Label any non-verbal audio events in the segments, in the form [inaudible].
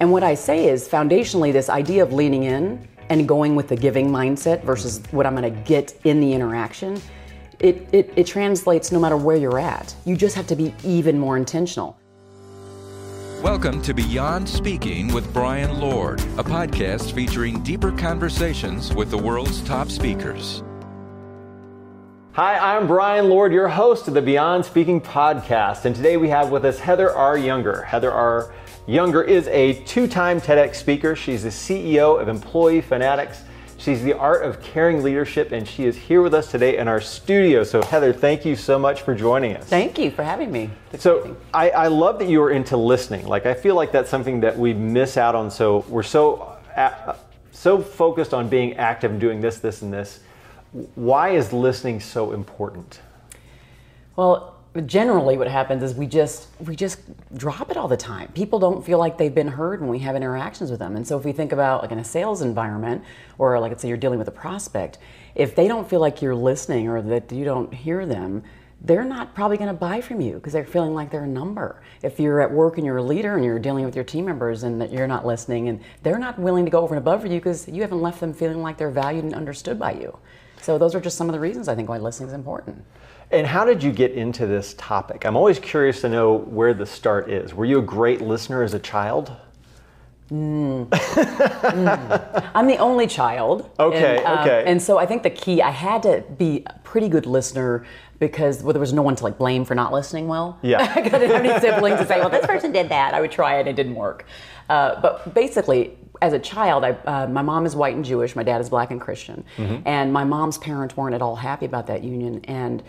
And what I say is foundationally, this idea of leaning in and going with the giving mindset versus what I'm going to get in the interaction, it, it, it translates no matter where you're at. You just have to be even more intentional. Welcome to Beyond Speaking with Brian Lord, a podcast featuring deeper conversations with the world's top speakers. Hi, I'm Brian Lord, your host of the Beyond Speaking podcast, and today we have with us Heather R. Younger. Heather R. Younger is a two time TEDx speaker. She's the CEO of Employee Fanatics. She's the art of caring leadership, and she is here with us today in our studio. So, Heather, thank you so much for joining us. Thank you for having me. so, I, I, love that you are into listening. Like, I feel like that's something that we miss out on. So, we're so uh, so focused on being active and doing this, this, and this. Why is listening so important? Well, generally what happens is we just we just drop it all the time people don't feel like they've been heard when we have interactions with them and so if we think about like in a sales environment or like let's say you're dealing with a prospect if they don't feel like you're listening or that you don't hear them they're not probably going to buy from you because they're feeling like they're a number. If you're at work and you're a leader and you're dealing with your team members and that you're not listening and they're not willing to go over and above for you because you haven't left them feeling like they're valued and understood by you. So those are just some of the reasons I think why listening is important. And how did you get into this topic? I'm always curious to know where the start is. Were you a great listener as a child? Mm. [laughs] mm. I'm the only child. Okay, and, um, okay. And so I think the key, I had to be a pretty good listener because well, there was no one to like blame for not listening well. Yeah. [laughs] I didn't have any siblings to say, well, this person did that. I would try it, and it didn't work. Uh, but basically, as a child, I, uh, my mom is white and Jewish, my dad is black and Christian, mm-hmm. and my mom's parents weren't at all happy about that union. And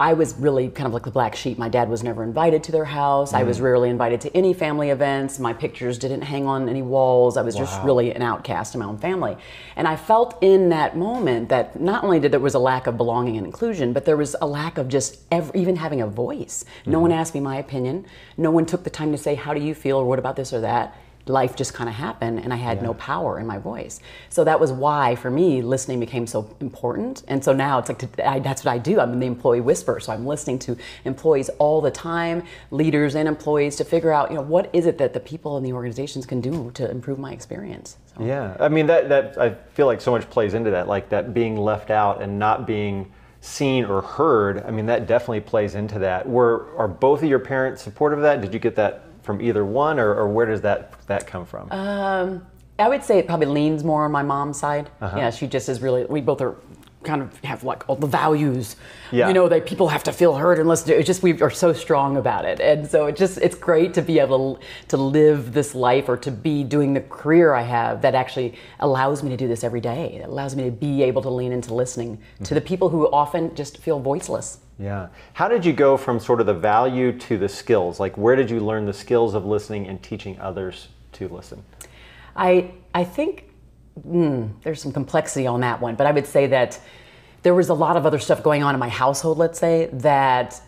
I was really kind of like the black sheep. My dad was never invited to their house. Mm. I was mm. rarely invited to any family events. My pictures didn't hang on any walls. I was wow. just really an outcast in my own family. And I felt in that moment that not only did there was a lack of belonging and inclusion, but there was a lack of just ever, even having a voice. Mm. No one mm-hmm. asked me my opinion. No one took the time to say, "How do you feel?" or "What about this or that?" Life just kind of happened and I had yeah. no power in my voice. So that was why for me listening became so important. And so now it's like to, I, that's what I do. I'm the employee whisperer. So I'm listening to employees all the time, leaders and employees to figure out, you know, what is it that the people in the organizations can do to improve my experience. So. Yeah. I mean that that I feel like so much plays into that like that being left out and not being seen or heard. I mean that definitely plays into that. Were are both of your parents supportive of that? Did you get that from either one, or, or where does that that come from? Um, I would say it probably leans more on my mom's side. Uh-huh. Yeah, she just is really. We both are kind of have like all the values. Yeah. You know, that people have to feel heard and listen to. It's just we are so strong about it, and so it just it's great to be able to live this life or to be doing the career I have that actually allows me to do this every day. It allows me to be able to lean into listening mm-hmm. to the people who often just feel voiceless. Yeah. How did you go from sort of the value to the skills? Like, where did you learn the skills of listening and teaching others to listen? I I think mm, there's some complexity on that one, but I would say that there was a lot of other stuff going on in my household. Let's say that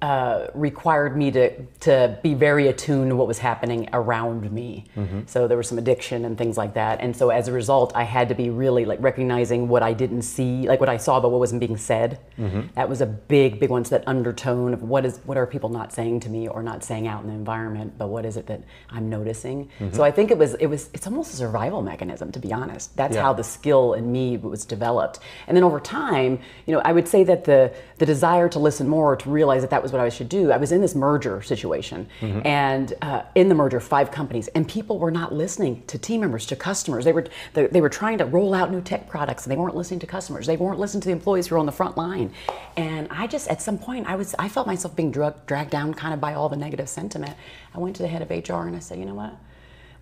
uh, required me to to be very attuned to what was happening around me. Mm-hmm. So there was some addiction and things like that, and so as a result, I had to be really like recognizing what I didn't see, like what I saw, but what wasn't being said. Mm-hmm. That was a big, big one. So that undertone of what is what are people not saying to me or not saying out in the environment, but what is it that I'm noticing? Mm-hmm. So I think it was it was it's almost a survival mechanism to be honest. That's yeah. how the skill in me was developed, and then over time, you know, I would say that the the desire to listen more, to realize that that was was what I should do. I was in this merger situation, mm-hmm. and uh, in the merger, five companies, and people were not listening to team members, to customers. They were they, they, were trying to roll out new tech products, and they weren't listening to customers. They weren't listening to the employees who were on the front line. And I just, at some point, I was I felt myself being drug, dragged down kind of by all the negative sentiment. I went to the head of HR and I said, you know what?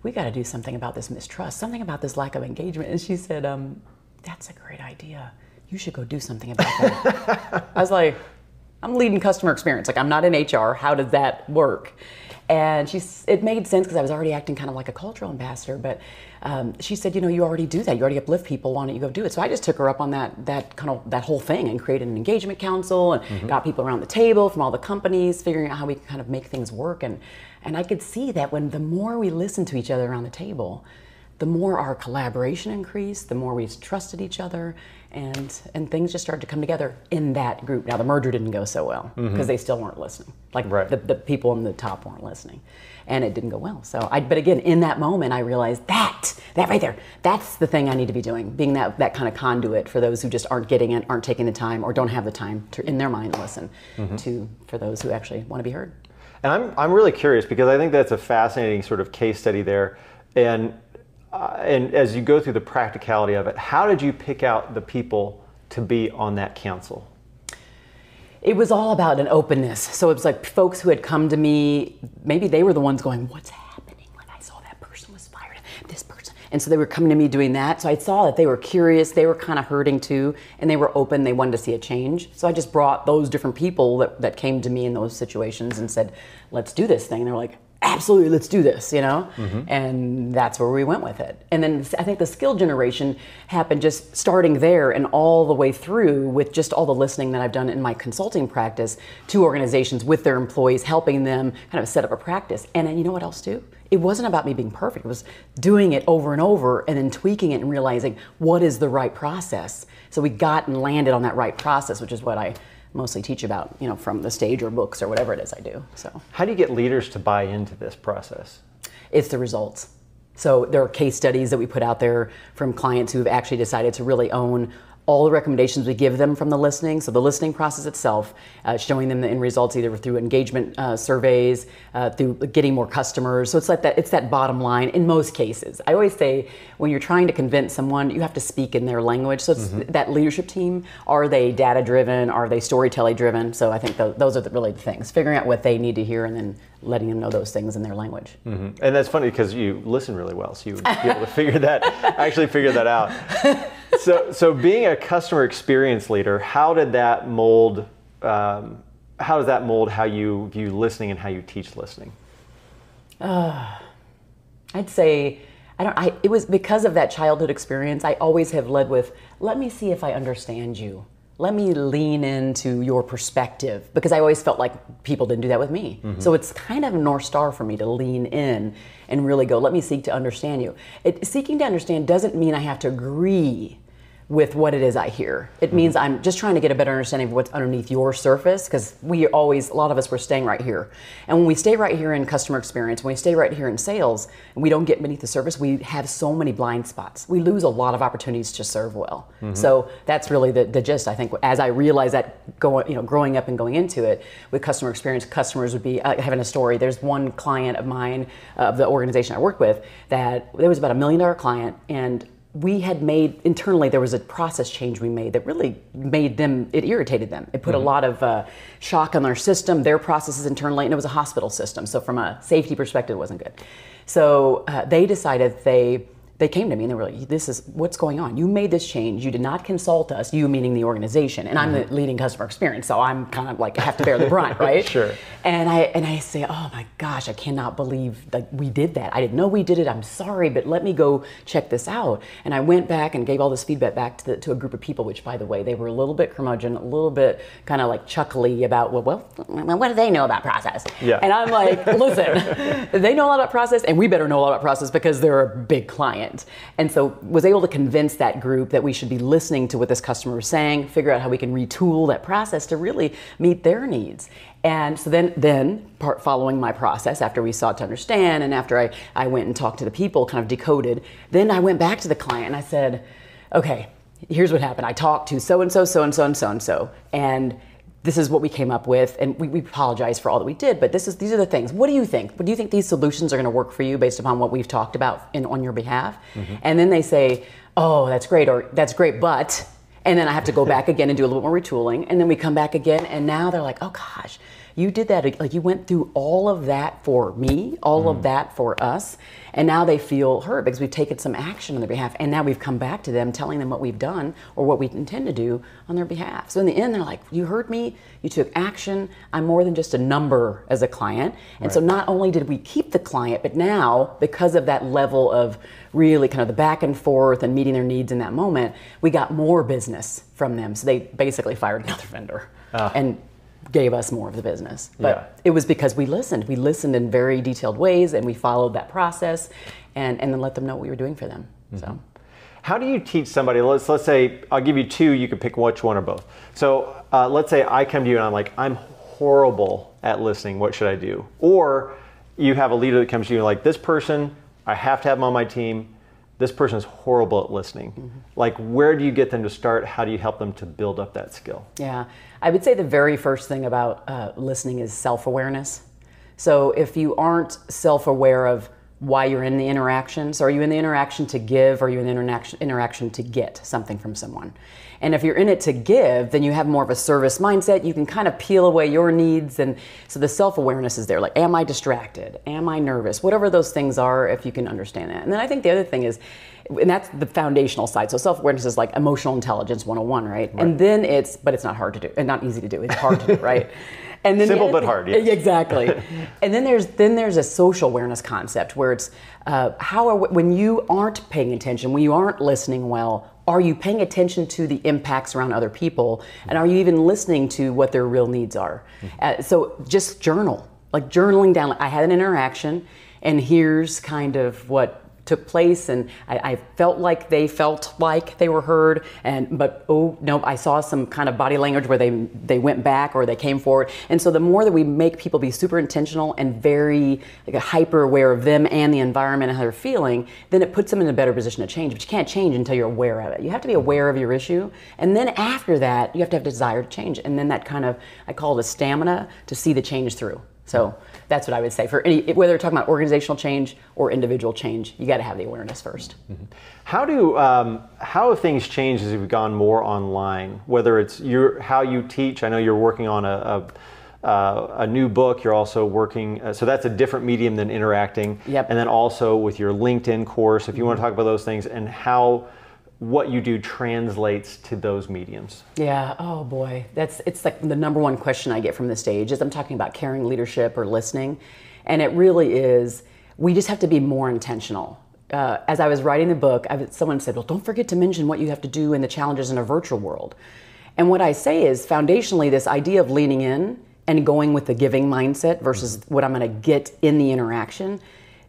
We got to do something about this mistrust, something about this lack of engagement. And she said, um, that's a great idea. You should go do something about that. [laughs] I was like, I'm leading customer experience. Like I'm not in HR. How does that work? And she, it made sense because I was already acting kind of like a cultural ambassador. But um, she said, you know, you already do that. You already uplift people. Why don't you go do it? So I just took her up on that, that kind of that whole thing and created an engagement council and mm-hmm. got people around the table from all the companies, figuring out how we can kind of make things work. And and I could see that when the more we listened to each other around the table, the more our collaboration increased, the more we trusted each other, and and things just started to come together in that group. Now the merger didn't go so well because mm-hmm. they still weren't listening. Like right. the, the people in the top weren't listening, and it didn't go well. So I, but again, in that moment, I realized that that right there, that's the thing I need to be doing, being that that kind of conduit for those who just aren't getting it, aren't taking the time, or don't have the time to in their mind listen mm-hmm. to for those who actually want to be heard. And I'm I'm really curious because I think that's a fascinating sort of case study there, and uh, and as you go through the practicality of it, how did you pick out the people to be on that council? It was all about an openness. So it was like folks who had come to me, maybe they were the ones going, What's happening? Like I saw that person was fired, this person. And so they were coming to me doing that. So I saw that they were curious, they were kind of hurting too, and they were open, they wanted to see a change. So I just brought those different people that, that came to me in those situations and said, Let's do this thing. And they're like, absolutely let's do this you know? Mm-hmm. and that's where we went with it. And then i think the skill generation happened just starting there and all the way through with just all the listening that i've done in my consulting practice to organizations with their employees helping them kind of set up a practice. And then you know what else too? It wasn't about me being perfect. It was doing it over and over and then tweaking it and realizing what is the right process. So we got and landed on that right process which is what i mostly teach about, you know, from the stage or books or whatever it is I do. So, how do you get leaders to buy into this process? It's the results. So there are case studies that we put out there from clients who have actually decided to really own all the recommendations we give them from the listening. So the listening process itself, uh, showing them the end results either through engagement uh, surveys, uh, through getting more customers. So it's like that. It's that bottom line in most cases. I always say when you're trying to convince someone, you have to speak in their language. So it's mm-hmm. that leadership team. Are they data driven? Are they storytelling driven? So I think the, those are the, really the things. Figuring out what they need to hear and then letting them know those things in their language. Mm-hmm. And that's funny because you listen really well, so you would be able to figure that [laughs] actually figure that out. [laughs] so, so being a customer experience leader, how did that mold? Um, how does that mold how you view listening and how you teach listening? Uh, I'd say I don't. I, it was because of that childhood experience. I always have led with, "Let me see if I understand you." let me lean into your perspective because I always felt like people didn't do that with me. Mm-hmm. So it's kind of a north star for me to lean in and really go, let me seek to understand you. It, seeking to understand doesn't mean I have to agree with what it is I hear. It means. I'm just trying to get a better understanding of what's underneath your surface because we always, a lot of us, we're staying right here. And when we stay right here in customer experience, when we stay right here in sales, and we don't get beneath the surface, we have so many blind spots. We lose a lot of opportunities to serve well. Mm-hmm. So that's really the, the gist. I think as I realized that going, you know, growing up and going into it with customer experience, customers would be uh, having a story. There's one client of mine, uh, of the organization I work with, that there was about a million dollar client and we had made internally there was a process change we made that really made them it irritated them. It put mm-hmm. a lot of uh, shock on their system their processes internally and it was a hospital system. So from a safety perspective it wasn't good. So uh, they decided they they came to me and they were like, "This is what's going on. You made this change. You did not consult us. You meaning the organization, and I'm mm-hmm. the leading customer experience, so I'm kind of like I have to bear the brunt, [laughs] right? sure. And I and I say, "Oh my gosh, I cannot believe that we did that. I didn't know we did it. I'm sorry, but let me go check this out." And I went back and gave all this feedback back to the, to a group of people, which, by the way, they were a little bit curmudgeon, a little bit kind of like chuckly about, well, well, what do they know about process? Yeah. And I'm like, listen, [laughs] they know a lot about process, and we better know a lot about process because they're a big client. And so was able to convince that group that we should be listening to what this customer was saying, figure out how we can retool that process to really meet their needs. And so then, then part following my process, after we sought to understand, and after I, I went and talked to the people, kind of decoded, then I went back to the client and I said, okay, here's what happened. I talked to so and so, so and so, and so and so, and this is what we came up with, and we, we, apologize for all that we did. But this is these are the things. What do you think? What do you think these solutions are going to work for you based upon what we've talked about in, on your behalf? Mm-hmm. And then they say, "Oh, that's great," or "That's great, but," and then I have to go back again and do a little bit more retooling, and then we come back again, and now they're like, "Oh gosh." You did that, like you went through all of that for me, all mm. of that for us, and now they feel hurt because we've taken some action on their behalf, and now we've come back to them telling them what we've done or what we intend to do on their behalf. So in the end, they're like, "You heard me. You took action. I'm more than just a number as a client." And right. so not only did we keep the client, but now because of that level of really kind of the back and forth and meeting their needs in that moment, we got more business from them. So they basically fired another [laughs] vendor. Uh. And gave us more of the business. But Yeah. it was because we listened. We listened in very detailed ways and we followed that process and, and then let them know what we were doing for them. So How do you teach somebody? Let's let's say I'll give you two. You can pick which one or both. So uh, let's say I come to you and I'm like, I'm horrible at listening. What should I do? Or you have a leader that comes to you and like, this person, I have to have them on my team. This person is horrible at listening. Like, where do you get them to start? How do you help them to build up that skill? Yeah, I would say the very first thing about uh, listening is self awareness. So if you aren't self aware of why you're in the interaction, so are you in the interaction to give, or are you in the interaction, interaction to get something from someone? And if you're in it to give, then you have more of a service mindset. You can kind of peel away your needs. And so the self awareness is there. Like, am I distracted? Am I nervous? Whatever those things are, if you can understand that. And then I think the other thing is, and that's the foundational side. So self awareness is like emotional intelligence 101, right? And then it's, but it's not hard to do and not easy to do. It's hard to do, right? [laughs] And then Simple other but hard, yes. Exactly. [laughs] and then there's then there's a social awareness concept where it's uh, how are when you aren't paying attention, when you aren't listening well, are you paying attention to the impacts around other people, and are you even listening to what their real needs are? Uh, so just journal, like journaling down. Like, I had an interaction, and here's kind of what took place and I, I felt like they felt like they were heard and but oh no I saw some kind of body language where they they went back or they came forward. And so the more that we make people be super intentional and very like hyper aware of them and the environment and how they're feeling then it puts them in a better position to change but you can't change until you're aware of it. You have to be aware of your issue and then after that you have to have desire to change and then that kind of I call it a stamina to see the change through so that's what I would say for any whether you're talking about organizational change or individual change, you got to have the awareness 1st How do um, how have things changed as you've gone more online? Whether it's your how you teach, I know you're working on a a, uh, a new book. You're also working, uh, so that's a different medium than interacting. Yep. And then also with your LinkedIn course, if you want to talk about those things and how what you do translates to those mediums. Yeah. Oh boy, that's it's like the number one question I get from the stage is I'm talking about caring leadership or listening, and it really is. We just have to be more intentional. Uh, as I was writing the book, I someone said, "Well, don't forget to mention what you have to do in the challenges in a virtual world." And what I say is, foundationally, this idea of leaning in and going with the giving mindset versus what I'm going to get in the interaction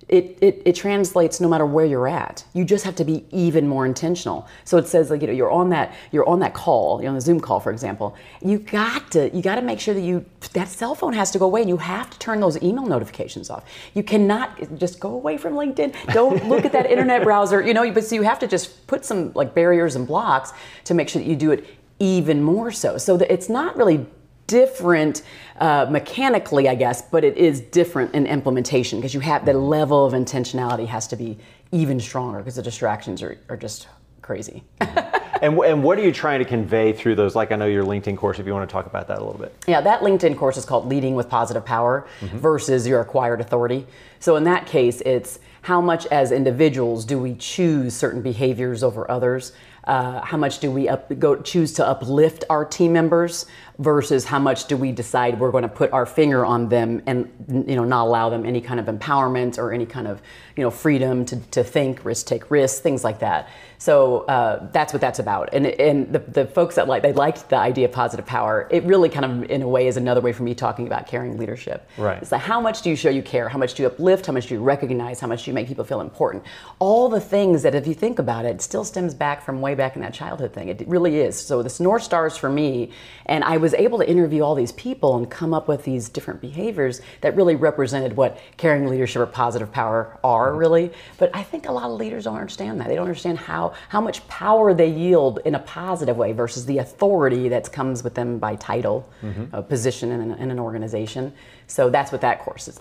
it, it, it translates no matter where you're at. You just have to be even more intentional. So it says like you know you're on that you're on that call, you're on the Zoom call, for example. You got to you got to make sure that you that cell phone has to go away, and you have to turn those email notifications off. You cannot just go away from LinkedIn. Don't look at that [laughs] internet browser. You know, but so you have to just put some like barriers and blocks to make sure that you do it even more so. So that it's not really different uh, mechanically, I guess, but it is different in implementation because you have the level of intentionality has to be even stronger because the distractions are, are just crazy. [laughs] And, and what are you trying to convey through those? Like I know your LinkedIn course, if you want to talk about that a little bit. Yeah, that LinkedIn course is called Leading with Positive Power versus your acquired authority. So in that case, it's how much as individuals do we choose certain behaviors over others? Uh, how much do we up, go choose to uplift our team members versus how much do we decide we're going to put our finger on them and you know not allow them any kind of empowerment or any kind of you know freedom to, to think, risk, take risks, things like that. So uh, that's what that's about. And and the, the folks that like they liked the idea of positive power. It really kind of in a way is another way for me talking about caring leadership. Right. It's like how much do you show you care? How much do you uplift? How much do you recognize? How much do you make people feel important? All the things that if you think about it, it still stems back from way back in that childhood thing. It really is. So this North Stars for me, and I was able to interview all these people and come up with these different behaviors that really represented what caring leadership or positive power are mm-hmm. really. But I think a lot of leaders don't understand that. They don't understand how how much power they yield in a positive way versus the authority that comes with them by title, mm-hmm. a position in an, in an organization. So that's what that course is.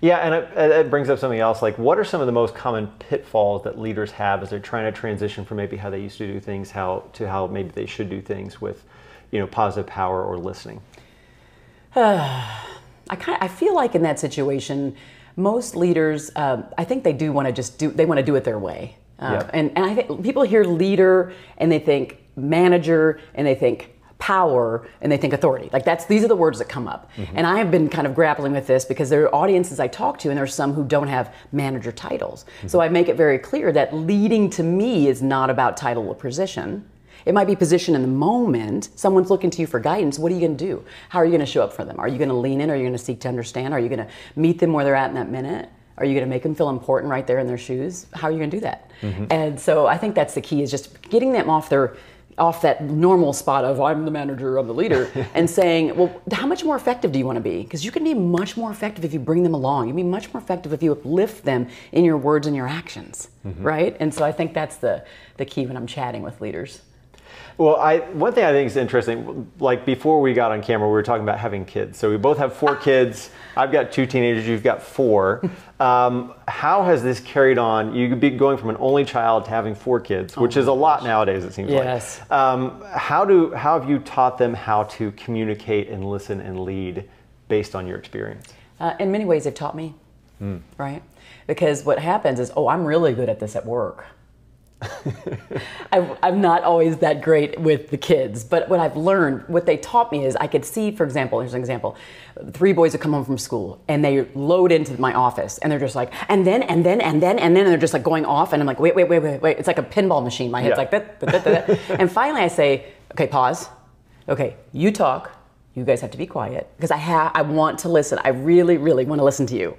Yeah, and it, it brings up something else. Like, what are some of the most common pitfalls that leaders have as they're trying to transition from maybe how they used to do things, how to how maybe they should do things with, you know, positive power or listening? [sighs] I kind of, I feel like in that situation, most leaders, um, I think they do want to just do, they want to do it their way. Uh, Yeah. and, and I think people hear leader and they think manager and they think power and they think authority. Like that's, these are the words that come up. And I have been kind of grappling with this because there are audiences I talk to and there's some who don't have manager titles. So I make it very clear that leading to me is not about title or position. It might be position in the moment. Someone's looking to you for guidance. What are you going to do? How are you going to show up for them? Are you going to lean in? Are you going to seek to understand? Are you going to meet them where they're at in that minute? Are you going to make them feel important right there in their shoes? How are you going to do that? Mm-hmm. And so I think that's the key is just getting them off their off that normal spot of I'm the manager, I'm the leader, [laughs] and saying, well, how much more effective do you want to be? Because you can be much more effective if you bring them along. You can be much more effective if you uplift them in your words and your actions, mm-hmm. right? And so I think that's the the key when I'm chatting with leaders. Well, I one thing I think is interesting. Like before we got on camera, we were talking about having kids. So we both have four kids. I've got two teenagers. You've got four. [laughs] Um, how has this carried on? You could be going from an only child to having four kids, which oh is a lot gosh. nowadays. It seems yes. like. Um, how do how have you taught them how to communicate and listen and lead based on your experience? Uh, in many ways, they've taught me. Mm. Right, because what happens is, oh, I'm really good at this at work [laughs] I, am not always that great with the kids, but what I've learned, what they taught me is I could see, for example, here's an example. Three boys would come home from school and they load into my office and they're just like, and then, and then, and then, and then, and they're just like going off. And I'm like, wait, wait, wait, wait, wait. It's like a pinball machine. My head's yeah. like that, that, that, that. and finally I say, okay, pause. Okay, you talk. You guys have to be quiet because I have, I want to listen. I really, really want to listen to you.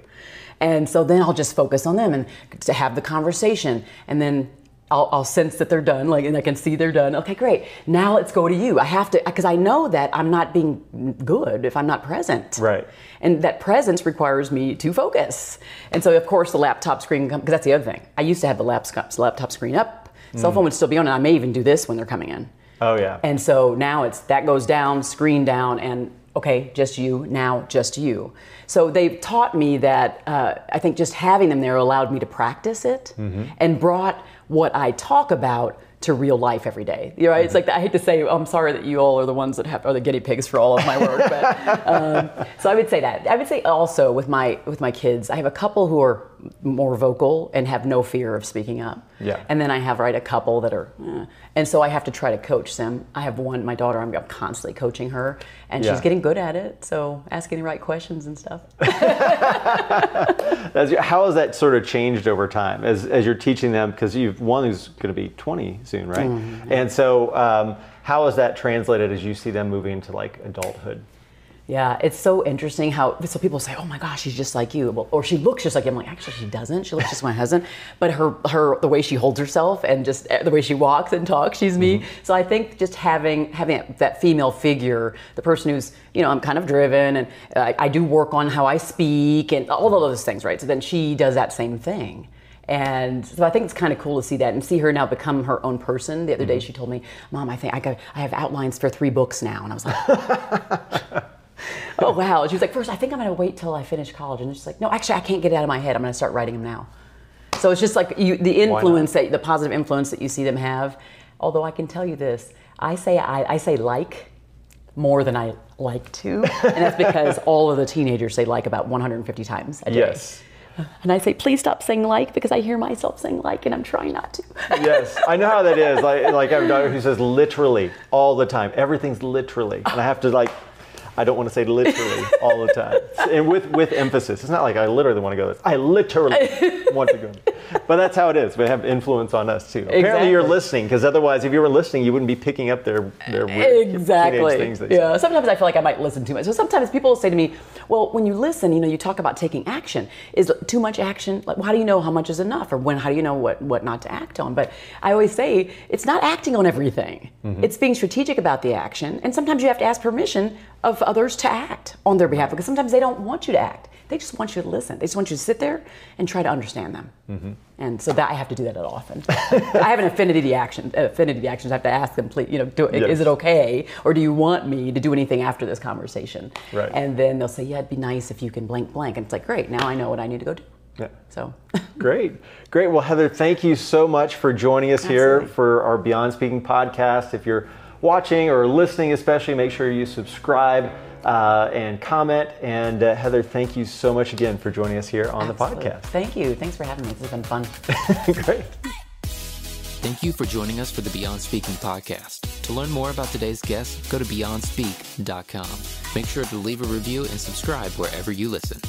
And so then I'll just focus on them and to have the conversation. And then I'll, I'll, sense that they're done, like, and I can see they're done. Okay, great. Now let's go to you. I have to, because I know that I'm not being good if I'm not present. Right. And that presence requires me to focus. And so, of course, the laptop screen, because that's the other thing. I used to have the laptop, laptop screen up. Mm. Cell phone would still be on, and I may even do this when they're coming in. Oh yeah. And so now it's that goes down, screen down, and okay, just you now, just you. So they've taught me that uh, I think just having them there allowed me to practice it mm-hmm. and brought what I talk about to real life every day. You know, it's like I hate to say, I'm sorry that you all are the ones that have are the guinea pigs for all of my work. but, [laughs] um, so I would say that. I would say also with my with my kids, I have a couple who are more vocal and have no fear of speaking up. Yeah. And then I have right a couple that are, eh. and so I have to try to coach them. I have one, my daughter. I'm constantly coaching her, and yeah. she's getting good at it. So asking the right questions and stuff. [laughs] [laughs] how has that sort of changed over time as as you're teaching them? Because you've one who's going to be 20 soon, right? Mm-hmm. And so. Um, how has that translated as you see them moving into like adulthood? Yeah, it's so interesting how so people say, "Oh my gosh, she's just like you," well, or she looks just like you. I'm like, actually, she doesn't. She looks just like my husband, [laughs] but her her the way she holds herself and just eh, the way she walks and talks, she's me. Mm-hmm. So I think just having having that female figure, the person who's you know I'm kind of driven and I, I do work on how I speak and all of those things, right? So then she does that same thing. And so I think it's kind of cool to see that and see her now become her own person. The other mm-hmm. day she told me, "Mom, I think I got I have outlines for three books now," and I was like. [laughs] [laughs] oh wow. She was like, first, I think I'm going to wait till I finish college. And she's like, no, actually, I can't get it out of my head. I'm going to start writing them now. So it's just like you, the influence that the positive influence that you see them have. Although I can tell you this, I say I, I say like more than I like to, and that's because [laughs] all of the teenagers say like about 150 times a day. Yes. And I say, please stop saying like because I hear myself saying like, and I'm trying not to. yes, I know how that is. Like, like I have a daughter who says literally all the time. Everything's literally, and I have to like I don't want to say literally [laughs] all the time, and with with emphasis. It's not like I literally want to go. This. I literally [laughs] want to go. But that's how it is. They have influence on us too. Apparently, you're listening because otherwise, if you were listening, you wouldn't be picking up their their weird exactly. things. yeah. Say. Sometimes I feel like I might listen too much. So sometimes people say to me, "Well, when you listen, you know, you talk about taking action. Is too much action? Like, how do you know how much is enough, or when? How do you know what what not to act on?" But I always say it's not acting on everything. Mm-hmm. It's being strategic about the action, and sometimes you have to ask permission of others to act on their behalf because sometimes they don't want you to act. They just want you to listen. They just want you to sit there and try to understand them. Mm-hmm. And so that I have to do that often. I have an affinity to action. Affinity to actions. I have to ask them, please, you know, do, yes. is it okay, or do you want me to do anything after this conversation? Right. And then they'll say, yeah, it'd be nice if you can blank blank. And it's like, great. Now I know what I need to go do. Yeah. So [laughs] great, great. Well, Heather, thank you so much for joining us Absolutely. here for our Beyond Speaking podcast. If you're watching or listening, especially, make sure you subscribe uh, and comment. And uh, Heather, thank you so much again for joining us here on Absolutely. the podcast. Thank you. Thanks for having me. This has been fun. [laughs] Great. Thank you for joining us for the Beyond Speaking podcast. To learn more about today's guest, go to beyondspeak.com. Make sure to leave a review and subscribe wherever you listen.